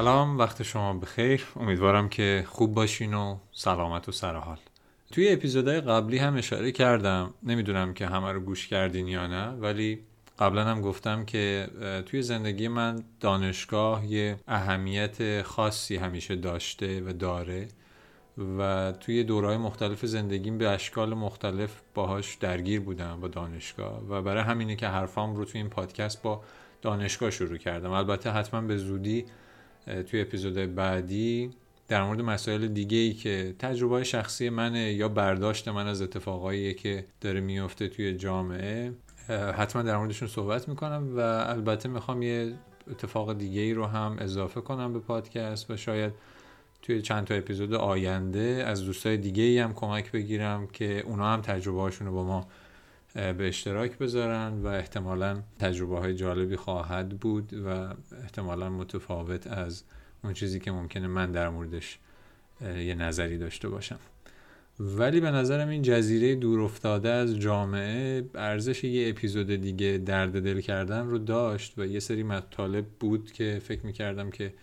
سلام وقت شما بخیر. امیدوارم که خوب باشین و سلامت و سرحال توی اپیزودهای قبلی هم اشاره کردم. نمی‌دونم که همه رو گوش کردین یا نه ولی قبلا هم گفتم که توی زندگی من دانشگاه یه اهمیت خاصی همیشه داشته و داره و توی دورهای مختلف زندگیم به اشکال مختلف باهاش درگیر بودم با دانشگاه و برای همینه که حرفام رو توی این پادکست با دانشگاه شروع کردم. البته حتما به زودی توی اپیزود بعدی در مورد مسائل دیگه ای که تجربه شخصی منه یا برداشت من از اتفاقایی که داره میفته توی جامعه حتما در موردشون صحبت می‌کنم و البته می‌خوام یه اتفاق دیگه ای رو هم اضافه کنم به پادکست و شاید توی چند تا اپیزود آینده از دوستای دیگه ای هم کمک بگیرم که اونا هم تجربه رو با ما به اشتراک بذارن و احتمالا تجربه های جالبی خواهد بود و احتمالا متفاوت از اون چیزی که ممکنه من در موردش یه نظری داشته باشم. ولی به نظرم این جزیره دور افتاده از جامعه ارزش یه اپیزود دیگه درد دل کردن رو داشت و یه سری مطالب بود که فکر می‌کردم که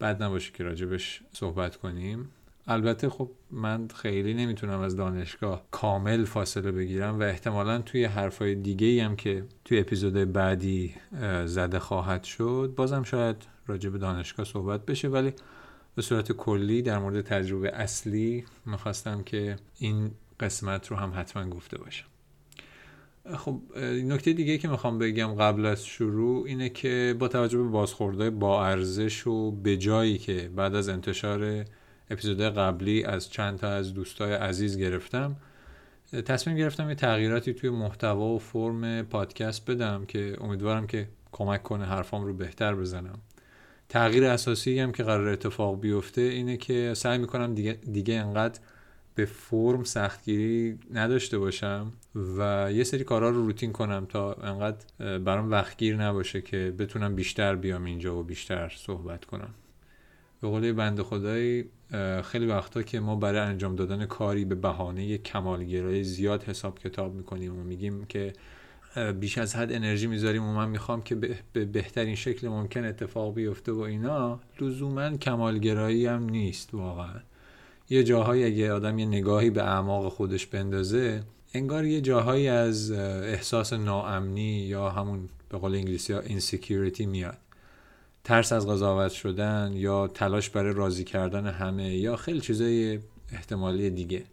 بد نباشه که راجبش صحبت کنیم. البته خب من خیلی نمی‌تونم از دانشگاه کامل فاصله بگیرم و احتمالا توی حرفای دیگه هم که توی اپیزود بعدی زده خواهد شد بازم شاید راجع به دانشگاه صحبت بشه. ولی به صورت کلی در مورد تجربه اصلی می‌خواستم که این قسمت رو هم حتما گفته باشم. خب نکته دیگه که می‌خوام بگم قبل از شروع اینه که با توجه به بازخورده با ارزش و به جایی که بعد از انتشار اپیزود قبلی از چند تا از دوستای عزیز گرفتم. تصمیم گرفتم یه تغییراتی توی محتوا و فرم پادکست بدم که امیدوارم که کمک کنه حرفام رو بهتر بزنم. تغییر اساسی هم که قرار اتفاق بیفته اینه که سعی می‌کنم دیگه, دیگه انقدر به فرم سختگیری نداشته باشم و یه سری کارها رو روتین کنم تا انقدر برام وقتگیر نباشه که بتونم بیشتر بیام اینجا و بیشتر صحبت کنم. به قول بند خدایی خیلی وقتا که ما برای انجام دادن کاری به بهانه کمالگرایی زیاد حساب کتاب می‌کنیم و میگیم که بیش از حد انرژی می‌ذاریم و من می‌خوام که به بهترین شکل ممکن اتفاق بیفته و اینا لزوما کمالگرایی هم نیست واقعا. یه جاهایی اگه آدم یه نگاهی به اعماق خودش بندازه انگار یه جاهایی از احساس ناامنی یا همون به قول انگلیسی ها میاد. ترس از قضاوت شدن یا تلاش برای راضی کردن همه یا خیلی چیزای احتمالی دیگه.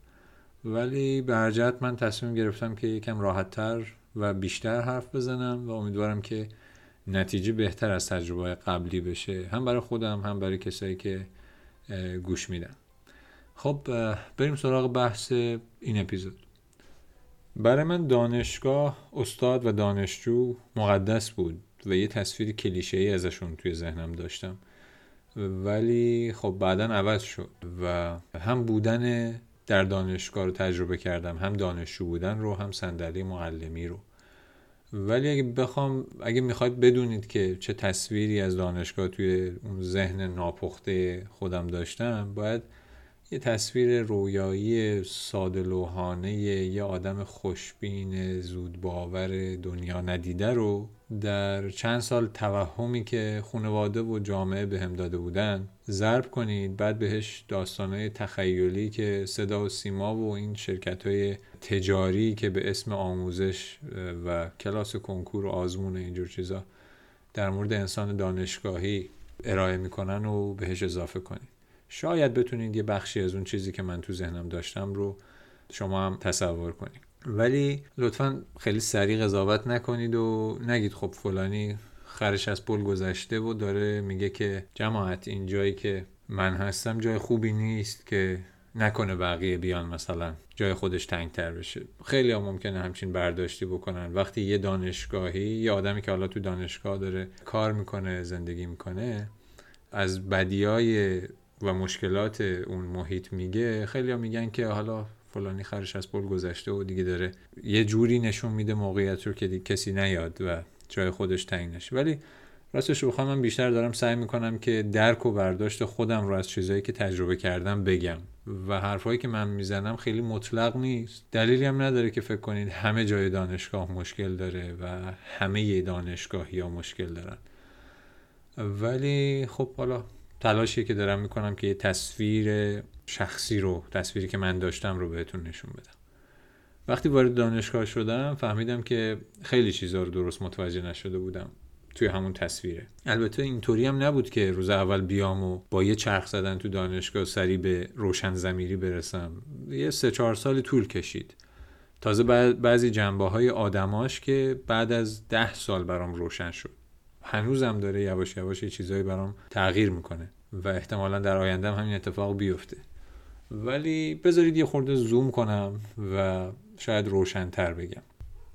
ولی به من تصمیم گرفتم که یکم راحتتر و بیشتر حرف بزنم و امیدوارم که نتیجه بهتر از تجربه قبلی بشه. هم برای خودم هم برای کسایی که گوش میدن. خب بریم سراغ بحث این اپیزود. برای من دانشگاه استاد و دانشجو مقدس بود. و یه تصویر کلیشه ای ازشون توی ذهنم داشتم. ولی خب بعدا عوض شد و هم بودن در دانشگاه رو تجربه کردم هم دانشجو بودن رو هم صندلی معلمی رو. ولی اگه بخوام اگه می‌خواید بدونید که چه تصویری از دانشگاه توی اون ذهن ناپخته خودم داشتم باید یه تصویر رویایی ساده یه آدم خوشبین زود باور دنیا ندیده رو در چند سال توهمی که خانواده و جامعه به هم داده بودن ضرب کنید بعد بهش داستانهای تخیلی که صدا و سیما و این شرکت های تجاری که به اسم آموزش و کلاس کنکور و آزمون اینجور چیزا در مورد انسان دانشگاهی ارائه می‌کنن و بهش اضافه کنید. شاید بتونید یه بخشی از اون چیزی که من تو ذهنم داشتم رو شما هم تصور کنید. ولی لطفا خیلی سریع قضاوت نکنید و نگید خب فلانی خرش از پل گذشته و داره میگه که جماعت این جایی که من هستم جای خوبی نیست که نکنه بقیه بیان مثلا جای خودش تنگتر بشه. خیلی هم ممکنه همچین برداشتی بکنن. وقتی یه دانشگاهی یه آدمی که حالا تو دانشگاه داره کار می‌کنه زندگی می‌کنه از بدیای و مشکلات اون محیط میگه خیلی میگن که حالا فلانی خرش از پل گذشته و دیگه داره یه جوری نشون میده موقعیت رو که کسی نیاد و جای خودش تعیین نشه. ولی راستش رو من بیشتر دارم سعی می‌کنم که درک و برداشت خودم رو از چیزهایی که تجربه کردم بگم. و حرفایی که من می‌زنم خیلی مطلق نیست. دلیلی هم نداره که فکر کنید همه جای دانشگاه مشکل داره و همه دانشگاهی ها مشکل دارن. ولی خب حالا تلاشی که دارم می‌کنم که یه تصویر شخصی رو تصویری که من داشتم رو بهتون نشون بدم. وقتی وارد دانشگاه شدم فهمیدم که خیلی چیزها رو درست متوجه نشده بودم توی همون تصویره. البته اینطوری هم نبود که روز اول بیام و با یه چرخ زدن تو دانشگاه سری به روشن زمیری برسم. یه سه چهار سال طول کشید. تازه بعضی جنبه های آدماش که بعد از ده سال برام روشن شد. هنوزم داره یواش یواش یه چیزایی برام تغییر می‌کنه و احتمالا در آینده همین اتفاق بیفته. ولی بذارید یه خورده زوم کنم و شاید روشنتر بگم.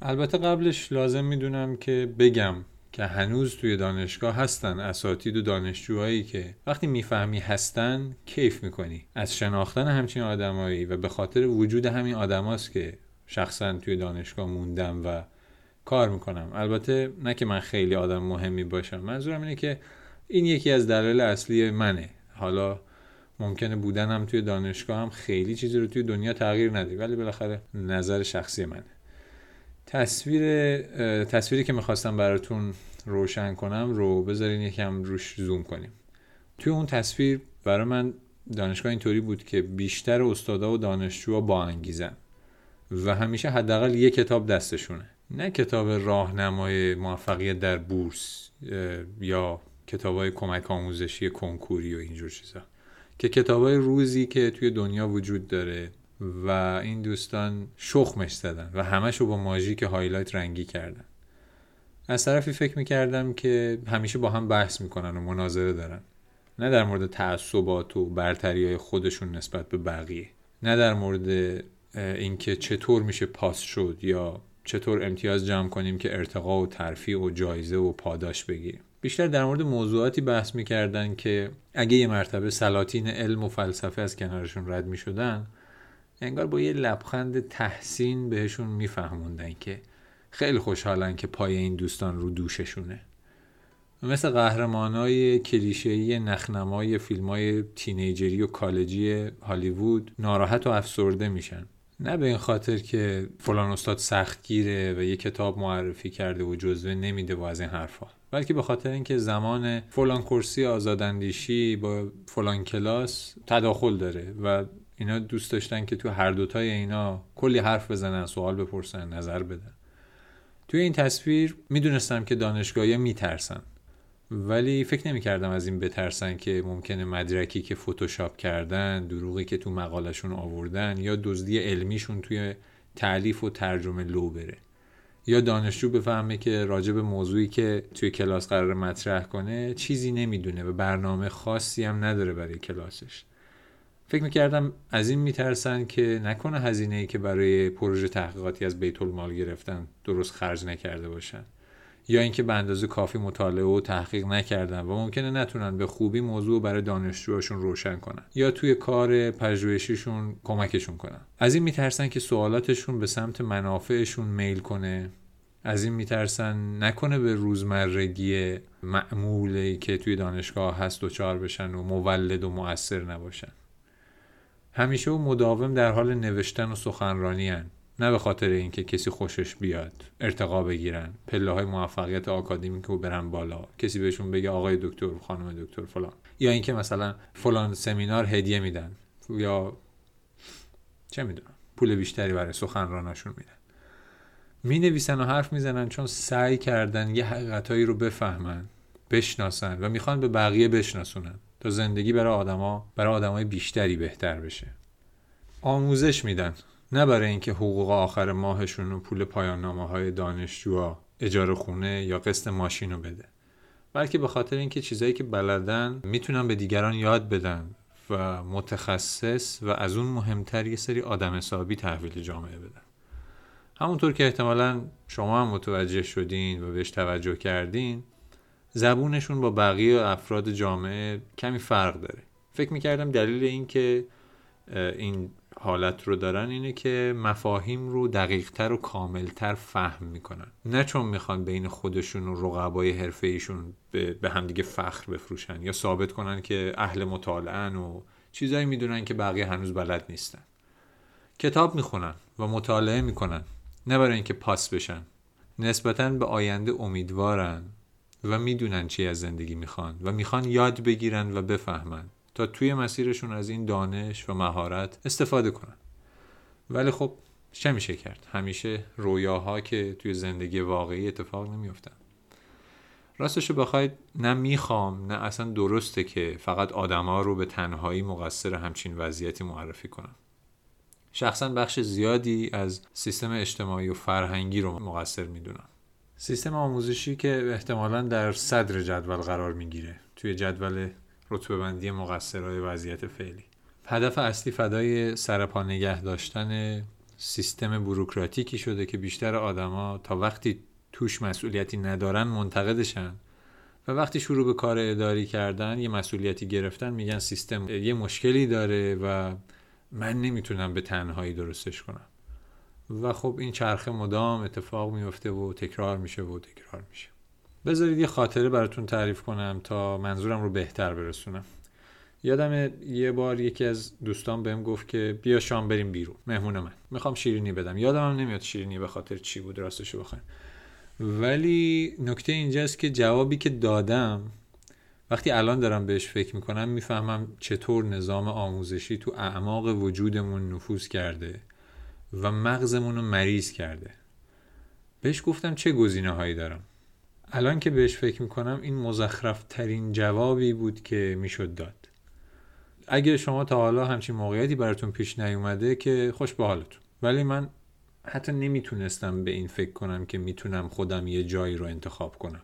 البته قبلش لازم می‌دونم که بگم که هنوز توی دانشگاه هستن اساتید و دانشجوهایی که وقتی می‌فهمی هستن کیف می‌کنی. از شناختن همچین آدمایی و به خاطر وجود همین آدماست که شخصا توی دانشگاه موندم و کار می‌کنم. البته نه که من خیلی آدم مهمی باشم. منظورم اینه که این یکی از دلایل اصلی منه. حالا ممکنه بودنم توی دانشگاه هم خیلی چیزی رو توی دنیا تغییر نده ولی بالاخره نظر شخصی منه. تصویر تصویری که می‌خواستم براتون روشن کنم رو بذارین یکم روش زوم کنیم. توی اون تصویر برای من دانشگاه اینطوری بود که بیشتر استادا و دانشجوها با انگیزن و همیشه حداقل یه کتاب دستشونه. نه کتاب راهنمای موفقیت در بورس یا کتاب های کمک آموزشی کنکوری و اینجور چیزا. که کتاب های روزی که توی دنیا وجود داره و این دوستان شخمش زدن و همش رو با ماژیک highlight رنگی کردن. از طرفی فکر می‌کردم که همیشه با هم بحث می‌کنن و مناظره دارن. نه در مورد تعصبات و برتری های خودشون نسبت به بقیه. نه در مورد اینکه چطور میشه پاس شد یا چطور امتیاز جمع کنیم که ارتقا و ترفیع و جایزه و پاداش بگیریم. بیشتر در مورد موضوعاتی بحث می‌کردن که اگه یه مرتبه سلاطین علم و فلسفه از کنارشون رد می‌شدن انگار با یه لبخند تحسین بهشون میفهموندن که خیلی خوشحالن که پای این دوستان رو دوششونه. مثل قهرمانای کلیشه‌ای نخنمای فیلم های تینیجری و کالجی هالیوود ناراحت و افسرده میشن. نه به این خاطر که فلان استاد سختگیره و یه کتاب معرفی کرده و جزوه نمیده و از این حرفا. بلکه به خاطر اینکه زمان فلان کرسی آزاداندیشی با فلان کلاس تداخل داره و اینا دوست داشتن که تو هر دوتای اینا کلی حرف بزنن سوال بپرسن نظر بدن. توی این تصویر می‌دونستم که دانشگاهی میترسن. ولی فکر نمی کردم از این بترسن که ممکنه مدرکی که فتوشاپ کردن دروغی که تو مقالشون آوردن یا دزدی علمیشون توی تعلیف و ترجمه لو بره. یا دانشجو بفهمه که راجع به موضوعی که توی کلاس قرار مطرح کنه چیزی نمی‌دونه و برنامه خاصی هم نداره برای کلاسش. فکر می‌کردم از این میترسن که نکنه هزینه ای که برای پروژه تحقیقاتی از بیت المال گرفتن درست خرج نکرده باشن. یا اینکه به اندازه کافی مطالعه و تحقیق نکردن و ممکنه نتونن به خوبی موضوع برای دانشجوهاشون روشن کنن. یا توی کار پژوهشیشون کمکشون کنن. از این میترسن که سوالاتشون به سمت منافعشون میل کنه. از این میترسن نکنه به روزمرگی معمولی که توی دانشگاه هست و چار بشن و مولد و مؤثر نباشن. همیشه و مداوم در حال نوشتن و سخنرانی هن. نه به خاطر اینکه کسی خوشش بیاد ارتقا بگیرن. پله های موفقیت آکادمیک رو برن بالا. کسی بهشون بگه آقای دکتر خانم دکتر فلان. یا اینکه مثلا فلان سمینار هدیه میدن. یا چه می‌دونم پول بیشتری برای سخنراناشون میدن. می نویسن و حرف می‌زنن چون سعی کردن یه حقیقتهایی رو بفهمن بشناسن و می‌خوان به بقیه بشناسونن تا زندگی برای آدما برای آدمای بیشتری بهتر بشه. آموزش میدن. نه برای اینکه حقوق آخر ماهشون و پول پایان نامه های دانشجوها اجاره خونه یا قسط ماشین رو بده. بلکه به خاطر اینکه چیزایی که بلدن می‌تونن به دیگران یاد بدن و متخصص و از اون مهمتر یه سری آدم حسابی تحویل جامعه بدن. همونطور که احتمالا شما هم متوجه شدین و بهش توجه کردین زبونشون با بقیه افراد جامعه کمی فرق داره. فکر می‌کردم دلیل این که این حالت رو دارن اینه که مفاهیم رو دقیقتر و کاملتر فهم می‌کنن. نه چون می‌خوان بین خودشون و رقبای حرفه ایشون به همدیگه فخر بفروشن یا ثابت کنن که اهل مطالعن و چیزایی می‌دونن که بقیه هنوز بلد نیستن. کتاب می‌خونن و مطالعه می‌کنن نه برای اینکه پاس بشن. نسبتا به آینده امیدوارن و می‌دونن چی از زندگی می‌خوان و می‌خوان یاد بگیرن و بفهمن. تا توی مسیرشون از این دانش و مهارت استفاده کنن. ولی خب چه میشه کرد؟ همیشه رویاها که توی زندگی واقعی اتفاق نمیفتن راستشو بخواید نه می‌خوام نه اصلا درسته که فقط آدما رو به تنهایی مقصر همچین وضعیتی معرفی کنم شخصا بخش زیادی از سیستم اجتماعی و فرهنگی رو مقصر می‌دونم. سیستم آموزشی که احتمالا در صدر جدول قرار می‌گیره. توی جدول رتبه بندی مقصرهای وضعیت فعلی. هدف اصلی فدای سرپا نگه داشتن سیستم بروکراتیکی شده که بیشتر آدما تا وقتی توش مسئولیتی ندارن منتقدشن و وقتی شروع به کار اداری کردن یه مسئولیتی گرفتن میگن سیستم یه مشکلی داره و من نمی‌تونم به تنهایی درستش کنم. و خب این چرخه مدام اتفاق میفته و تکرار میشه و تکرار میشه. بذارید یه خاطره براتون تعریف کنم تا منظورم رو بهتر برسونم یادم یه بار یکی از دوستان بهم گفت که بیا شام بریم بیرون. مهمون من. می‌خوام شیرینی بدم. یادم هم نمیاد شیرینی به خاطر چی بود راستشو بخواین ولی نکته اینجاست که جوابی که دادم وقتی الان دارم بهش فکر می‌کنم می‌فهمم چطور نظام آموزشی تو اعماق وجودمون نفوذ کرده و مغزمون رو مریض کرده. بهش گفتم چه گزینه هایی دارم؟ الان که بهش فکر می‌کنم این مزخرف ترین جوابی بود که می‌شد داد. اگه شما تا حالا همچین موقعیتی براتون پیش نیومده که خوش به حالتون. ولی من حتی نمی‌تونستم به این فکر کنم که می‌تونم خودم یه جایی رو انتخاب کنم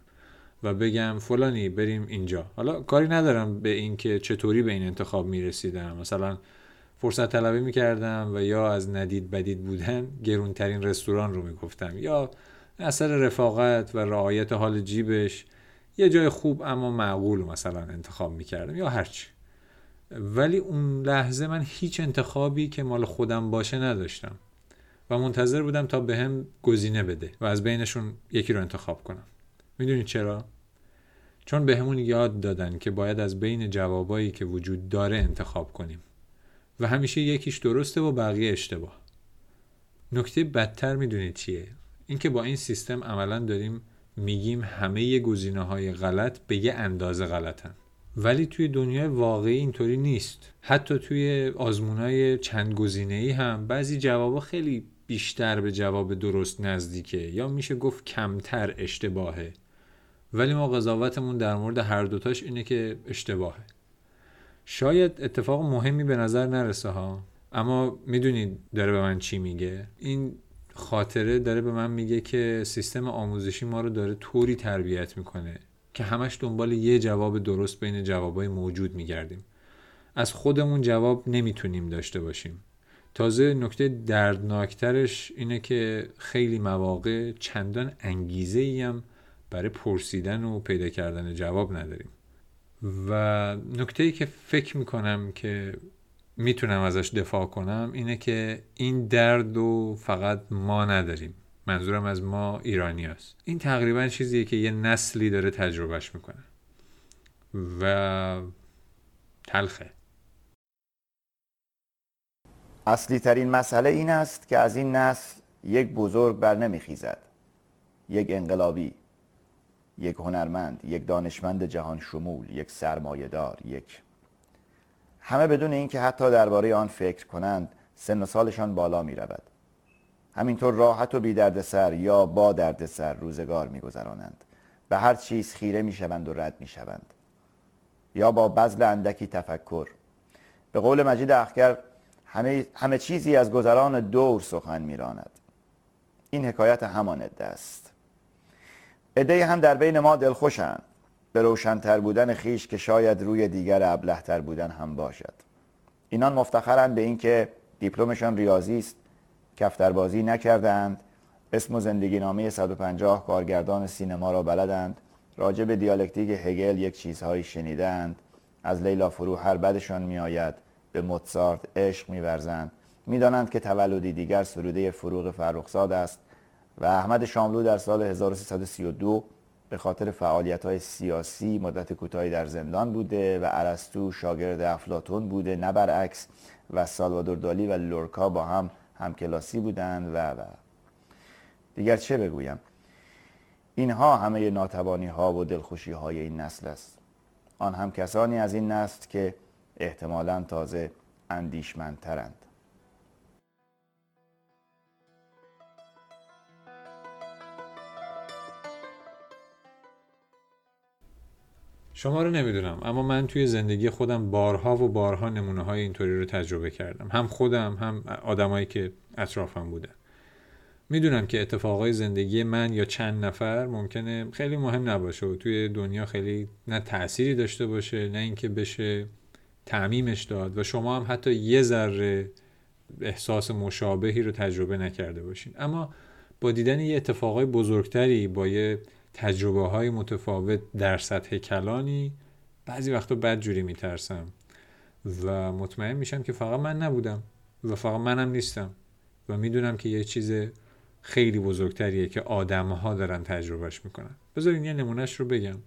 و بگم فلانی بریم اینجا. حالا کاری ندارم به این که چطوری به این انتخاب می‌رسیدم. مثلا فرصت طلبی می‌کردم و یا از ندید بدید بودن گرونترین رستوران رو می‌گفتم یا اثر رفاقت و رعایت حال جیبش یه جای خوب اما معقول مثلا انتخاب می‌کردم یا هرچی ولی اون لحظه من هیچ انتخابی که مال خودم باشه نداشتم و منتظر بودم تا به هم گزینه بده و از بینشون یکی رو انتخاب کنم می‌دونید چرا؟ چون به همون یاد دادن که باید از بین جوابایی که وجود داره انتخاب کنیم و همیشه یکیش درسته و بقیه اشتباه نکته بدتر می‌دونید چیه؟ اینکه با این سیستم عملا داریم میگیم همه گزینه های غلط به یه اندازه غلطن. ولی توی دنیای واقعی اینطوری نیست. حتی توی آزمونای چند گزینه ای هم بعضی جوابا خیلی بیشتر به جواب درست نزدیکه یا میشه گفت کمتر اشتباهه. ولی ما قضاوتمون در مورد هر دوتاش اینه که اشتباهه. شاید اتفاق مهمی به نظر نرسه ها اما می‌دونید داره به من چی میگه. این خاطره داره به من میگه که سیستم آموزشی ما رو داره طوری تربیت می‌کنه که همش دنبال یه جواب درست بین جوابای موجود میگردیم. از خودمون جواب نمی‌تونیم داشته باشیم. تازه نکته دردناکترش اینه که خیلی مواقع چندان انگیزه ای هم برای پرسیدن و پیدا کردن جواب نداریم. و نکته ای که فکر می‌کنم که می‌تونم ازش دفاع کنم اینه که این درد و فقط ما نداریم. منظورم از ما ایرانی هست. این تقریبا چیزیه که یه نسلی داره تجربهش می‌کنه. و تلخه. اصلی ترین مسئله این است که از این نسل یک بزرگ بر نمیخیزد. یک انقلابی یک هنرمند یک دانشمند جهان شمول یک سرمایهدار یک همه بدون اینکه حتی درباره آن فکر کنند سن و سالشان بالا می رود همینطور راحت و بی سر یا با دردسر روزگار می گذرانند به هر چیز خیره می شوند و رد می شوند یا با بزل اندکی تفکر. به قول مجید اخگر همه, همه چیزی از گذران دور سخن میراند. این حکایت همان عده است. عده هم در بین ما دلخوشند. به روشنتر بودن خیش که شاید روی دیگر ابلهتر بودن هم باشد. اینان مفتخرند به اینکه دیپلمشان ریاضی است کفتربازی نکردند اسم و زندگی نامه 150 کارگردان سینما را بلدند راجع به دیالکتیک هگل یک چیزهایی شنیدند از لیلا فروهر بدشان میآید به موتسارت عشق میورزند. می‌دانند که تولدی دیگر سروده فروغ فرخزاد است و احمد شاملو در سال 1332 به خاطر فعالیت های سیاسی مدت کوتاهی در زندان بوده و ارسطو شاگرد افلاتون بوده نه برعکس و سالوادور دالی و لورکا با هم همکلاسی بودند و و. دیگر چه بگویم؟ اینها همه ناتوانی ها و دلخوشی های این نسل است. آن هم کسانی از این نسل که احتمالا تازه اندیشمندترند. شما رو نمی‌دونم اما من توی زندگی خودم بارها و بارها نمونه های اینطوری رو تجربه کردم. هم خودم هم آدمایی که اطرافم بودن. می‌دونم که اتفاقای زندگی من یا چند نفر ممکنه خیلی مهم نباشه و توی دنیا خیلی نه تأثیری داشته باشه نه اینکه بشه تعمیمش داد و شما هم حتی یه ذره احساس مشابهی رو تجربه نکرده باشین. اما با دیدن یه اتفاقای بزرگتری با یه تجربه های متفاوت در سطح کلانی بعضی وقتا بد جوری میترسم و مطمئن میشم که فقط من نبودم و فقط منم نیستم و می‌دونم که یه چیز خیلی بزرگتریه که آدم ها دارن تجربهش می‌کنن. بذارین یه نمونهش رو بگم.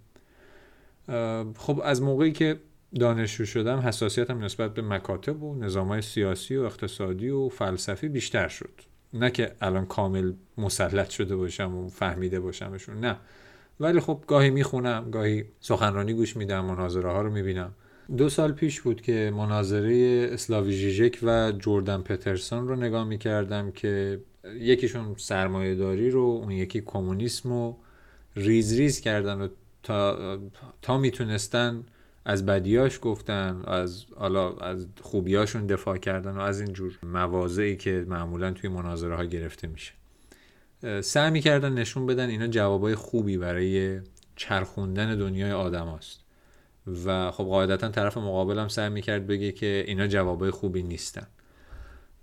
خب از موقعی که دانشجو شدم حساسیتم نسبت به مکاتب و نظام سیاسی و اقتصادی و فلسفی بیشتر شد. نه که الان کامل مسلط شده باشم و فهمیده باشمشون نه. ولی خب گاهی می‌خونم گاهی سخنرانی گوش میدم مناظره ها رو می‌بینم. دو سال پیش بود که مناظره اسلاوی ژیژک و جوردن پترسون رو نگاه می‌کردم که یکیشون سرمایه داری رو اون یکی کمونیسم رو ریز ریز کردن و تا, تا می‌تونستن از بدیاش گفتن از حالا از خوبیاشون دفاع کردن و از این جور مواضعی که معمولا توی مناظره ها گرفته میشه. سعی می‌کردن نشون بدن اینا جوابای خوبی برای چرخوندن دنیای آدم است و خب قاعدتا طرف مقابلم سعی می‌کرد بگه که اینا جوابای خوبی نیستن.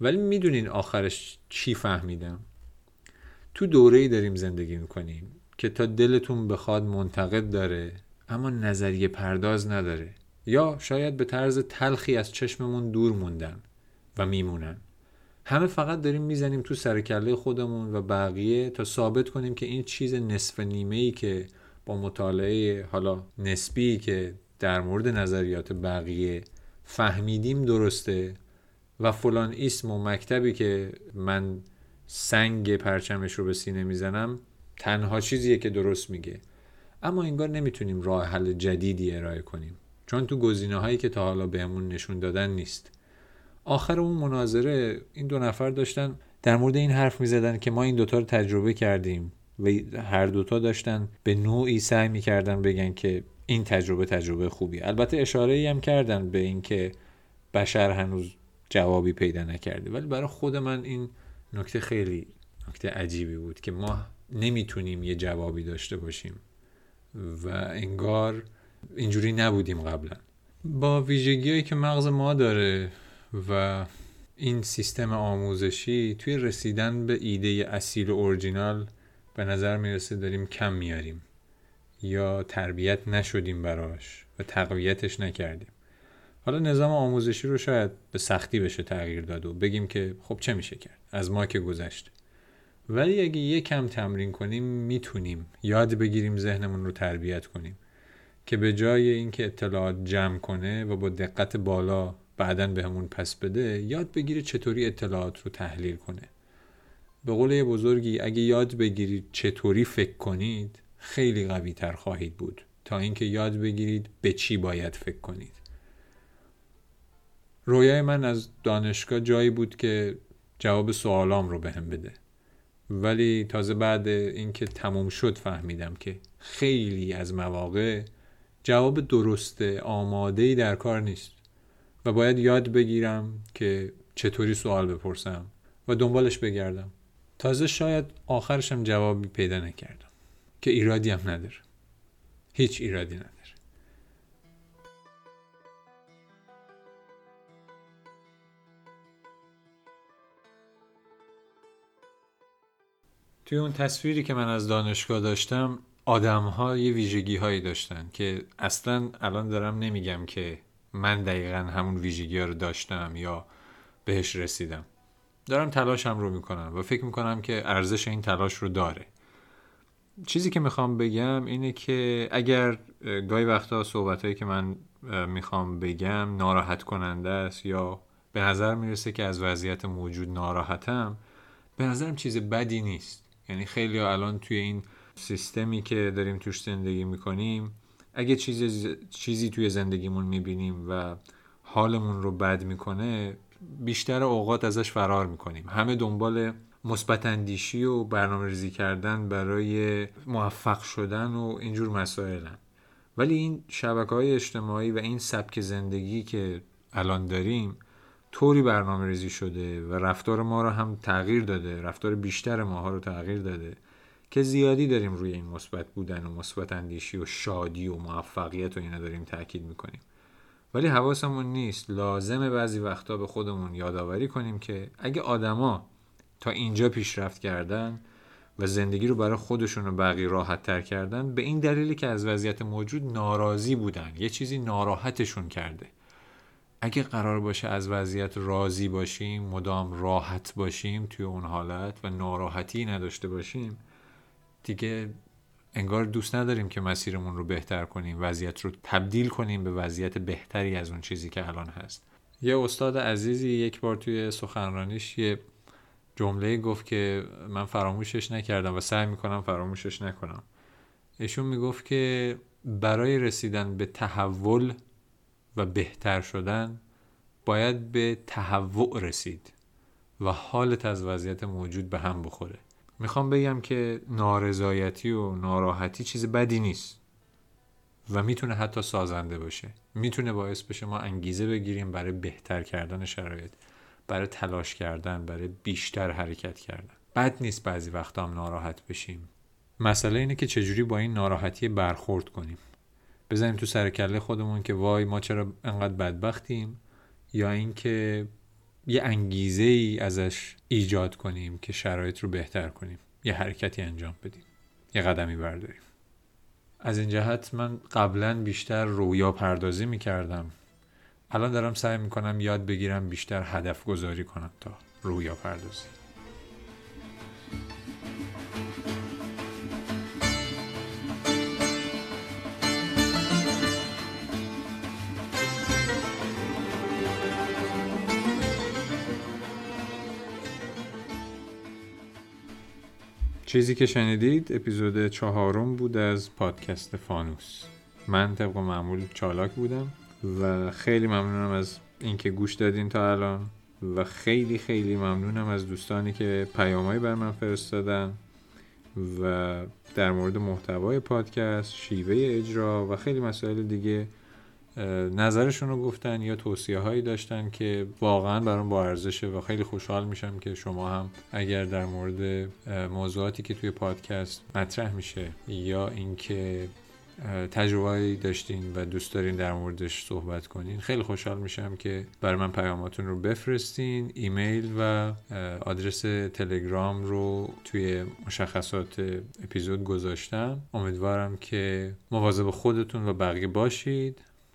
ولی می‌دونین آخرش چی فهمیدم؟ تو دوره ای داریم زندگی می‌کنیم که تا دلتون بخواد منتقد داره اما نظریه پرداز نداره. یا شاید به طرز تلخی از چشممون دور موندن و میمونن. همه فقط داریم می‌زنیم تو سرکله خودمون و بقیه تا ثابت کنیم که این چیز نصف نیمه ای که با مطالعه حالا نسبی که در مورد نظریات بقیه فهمیدیم درسته و فلان اسم و مکتبی که من سنگ پرچمش رو به سینه می‌زنم تنها چیزیه که درست میگه. اما انگار نمی‌تونیم راه حل جدیدی ارائه کنیم. چون تو گزینه هایی که تا حالا بهمون نشون دادن نیست. آخر اون مناظره این دو نفر داشتن در مورد این حرف می‌زدن که ما این دوتا رو تجربه کردیم و هر دوتا داشتن به نوعی سعی می‌کردن بگن که این تجربه تجربه خوبی. البته اشاره هم کردن به اینکه بشر هنوز جوابی پیدا نکرده. ولی برای خود من این نکته خیلی نکته عجیبی بود که ما نمی‌تونیم یه جوابی داشته باشیم. و انگار اینجوری نبودیم قبلا. با ویژگیهایی که مغز ما داره و این سیستم آموزشی توی رسیدن به ایده اصیل و اورجینال به نظر می‌رسه داریم کم میاریم یا تربیت نشدیم براش و تقویتش نکردیم. حالا نظام آموزشی رو شاید به سختی بشه تغییر داد و بگیم که خب چه میشه کرد؟ از ما که گذشت. ولی اگه یه کم تمرین کنیم می‌تونیم. یاد بگیریم ذهنمون رو تربیت کنیم. که به جای اینکه اطلاعات جمع کنه و با دقت بالا بعدا بهمون پس بده یاد بگیره چطوری اطلاعات رو تحلیل کنه. به قول بزرگی اگه یاد بگیرید چطوری فکر کنید خیلی قوی تر خواهید بود. تا اینکه یاد بگیرید به چی باید فکر کنید. رویای من از دانشگاه جایی بود که جواب سوالام رو بهم به بده. ولی تازه بعد اینکه تموم شد فهمیدم که خیلی از مواقع جواب درست آماده در کار نیست و باید یاد بگیرم که چطوری سوال بپرسم و دنبالش بگردم. تازه شاید آخرشم جوابی پیدا نکردم که ایرادی هم نداره. هیچ ایرادی نداره. توی اون تصویری که من از دانشگاه داشتم آدم ها یه ویژگی هایی داشتن که اصلا الان دارم نمیگم که من دقیقا همون ویژگی ها رو داشتم یا بهش رسیدم. دارم تلاشم رو می‌کنم و فکر می‌کنم که ارزش این تلاش رو داره. چیزی که می‌خوام بگم اینه که اگر گاهی وقتا صحبت که من می‌خوام بگم ناراحت کننده است یا به نظر می‌رسه که از وضعیت موجود ناراحتم به نظرم چیز بدی نیست. یعنی خیلی الان توی این سیستمی که داریم توش زندگی می‌کنیم اگه چیزی, چیزی توی زندگیمون می‌بینیم و حالمون رو بد می‌کنه بیشتر اوقات ازش فرار می‌کنیم. همه دنبال مثبت اندیشی و برنامه ریزی کردن برای موفق شدن و اینجور مسائلن. ولی این شبکه های اجتماعی و این سبک زندگی که الان داریم طوری برنامه ریزی شده و رفتار ما رو هم تغییر داده رفتار بیشتر ماها رو تغییر داده که زیادی داریم روی این مثبت بودن و مثبت اندیشی و شادی و موفقیت و اینا داریم تاکید می‌کنیم. ولی حواسمون نیست. لازمه بعضی وقتا به خودمون یادآوری کنیم که اگه آدما تا اینجا پیشرفت کردن و زندگی رو برای خودشون و بقیه راحت تر کردن به این دلیلی که از وضعیت موجود ناراضی بودن یه چیزی ناراحتشون کرده. اگه قرار باشه از وضعیت راضی باشیم مدام راحت باشیم توی اون حالت و ناراحتی نداشته باشیم دیگه انگار دوست نداریم که مسیرمون رو بهتر کنیم وضعیت رو تبدیل کنیم به وضعیت بهتری از اون چیزی که الان هست. یه استاد عزیزی یک بار توی سخنرانیش یه جمله گفت که من فراموشش نکردم و سعی می‌کنم فراموشش نکنم. ایشون می‌گفت که برای رسیدن به تحول و بهتر شدن باید به تهوع رسید و حالت از وضعیت موجود به هم بخوره. می‌خوام بگم که نارضایتی و ناراحتی چیز بدی نیست و می‌تونه حتی سازنده باشه. می‌تونه باعث بشه ما انگیزه بگیریم برای بهتر کردن شرایط برای تلاش کردن برای بیشتر حرکت کردن. بد نیست بعضی وقتا هم ناراحت بشیم. مسئله اینه که چجوری با این ناراحتی برخورد کنیم. بزنیم تو سر کله خودمون که وای ما چرا انقدر بدبختیم یا اینکه یه انگیزه ای ازش ایجاد کنیم که شرایط رو بهتر کنیم یه حرکتی انجام بدیم یه قدمی برداریم. از این جهت من قبلا بیشتر رویا پردازی می کردم الان دارم سعی می کنم یاد بگیرم بیشتر هدف گذاری کنم تا رویا پردازی. چیزی که شنیدید اپیزود چهارم بود از پادکست فانوس. من طبق معمول چالاک بودم و خیلی ممنونم از اینکه گوش دادین تا الان و خیلی خیلی ممنونم از دوستانی که پیامایی بر من فرستادن و در مورد محتوای پادکست شیوه اجرا و خیلی مسائل دیگه نظرشون رو گفتن یا توصیه هایی داشتن که واقعا برام با ارزشه و خیلی خوشحال میشم که شما هم اگر در مورد موضوعاتی که توی پادکست مطرح میشه یا اینکه تجربه داشتین و دوست دارین در موردش صحبت کنین خیلی خوشحال میشم که برای من پیاماتون رو بفرستین. ایمیل و آدرس تلگرام رو توی مشخصات اپیزود گذاشتم. امیدوارم که مواظب خودتون و بقیه باشید.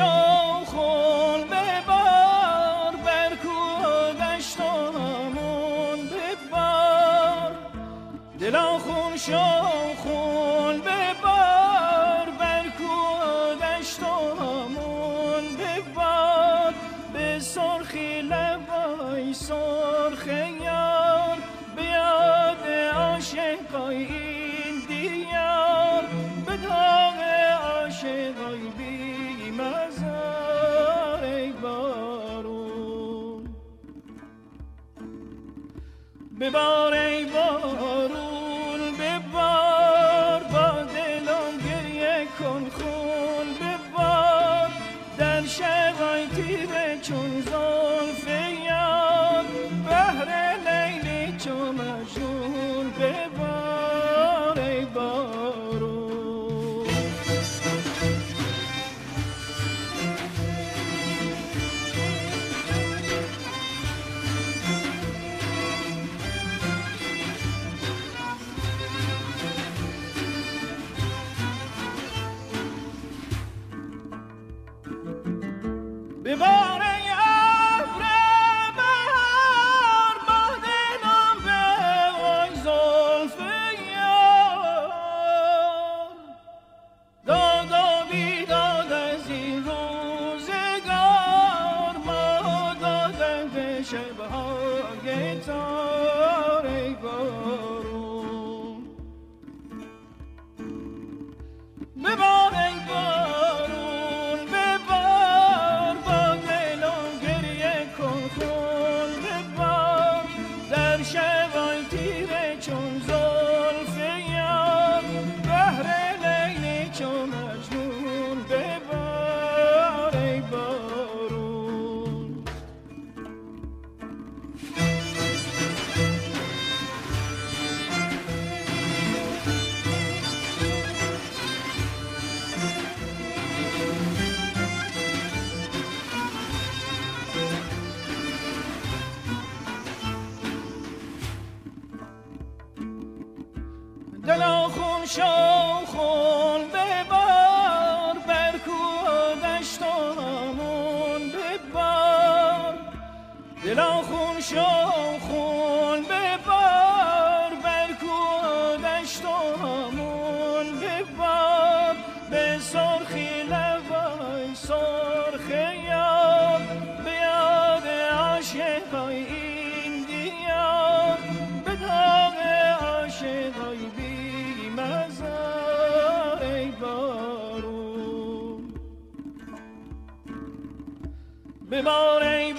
خون ببار بر کودش تو همون ببار دلا خون شو Bemoaning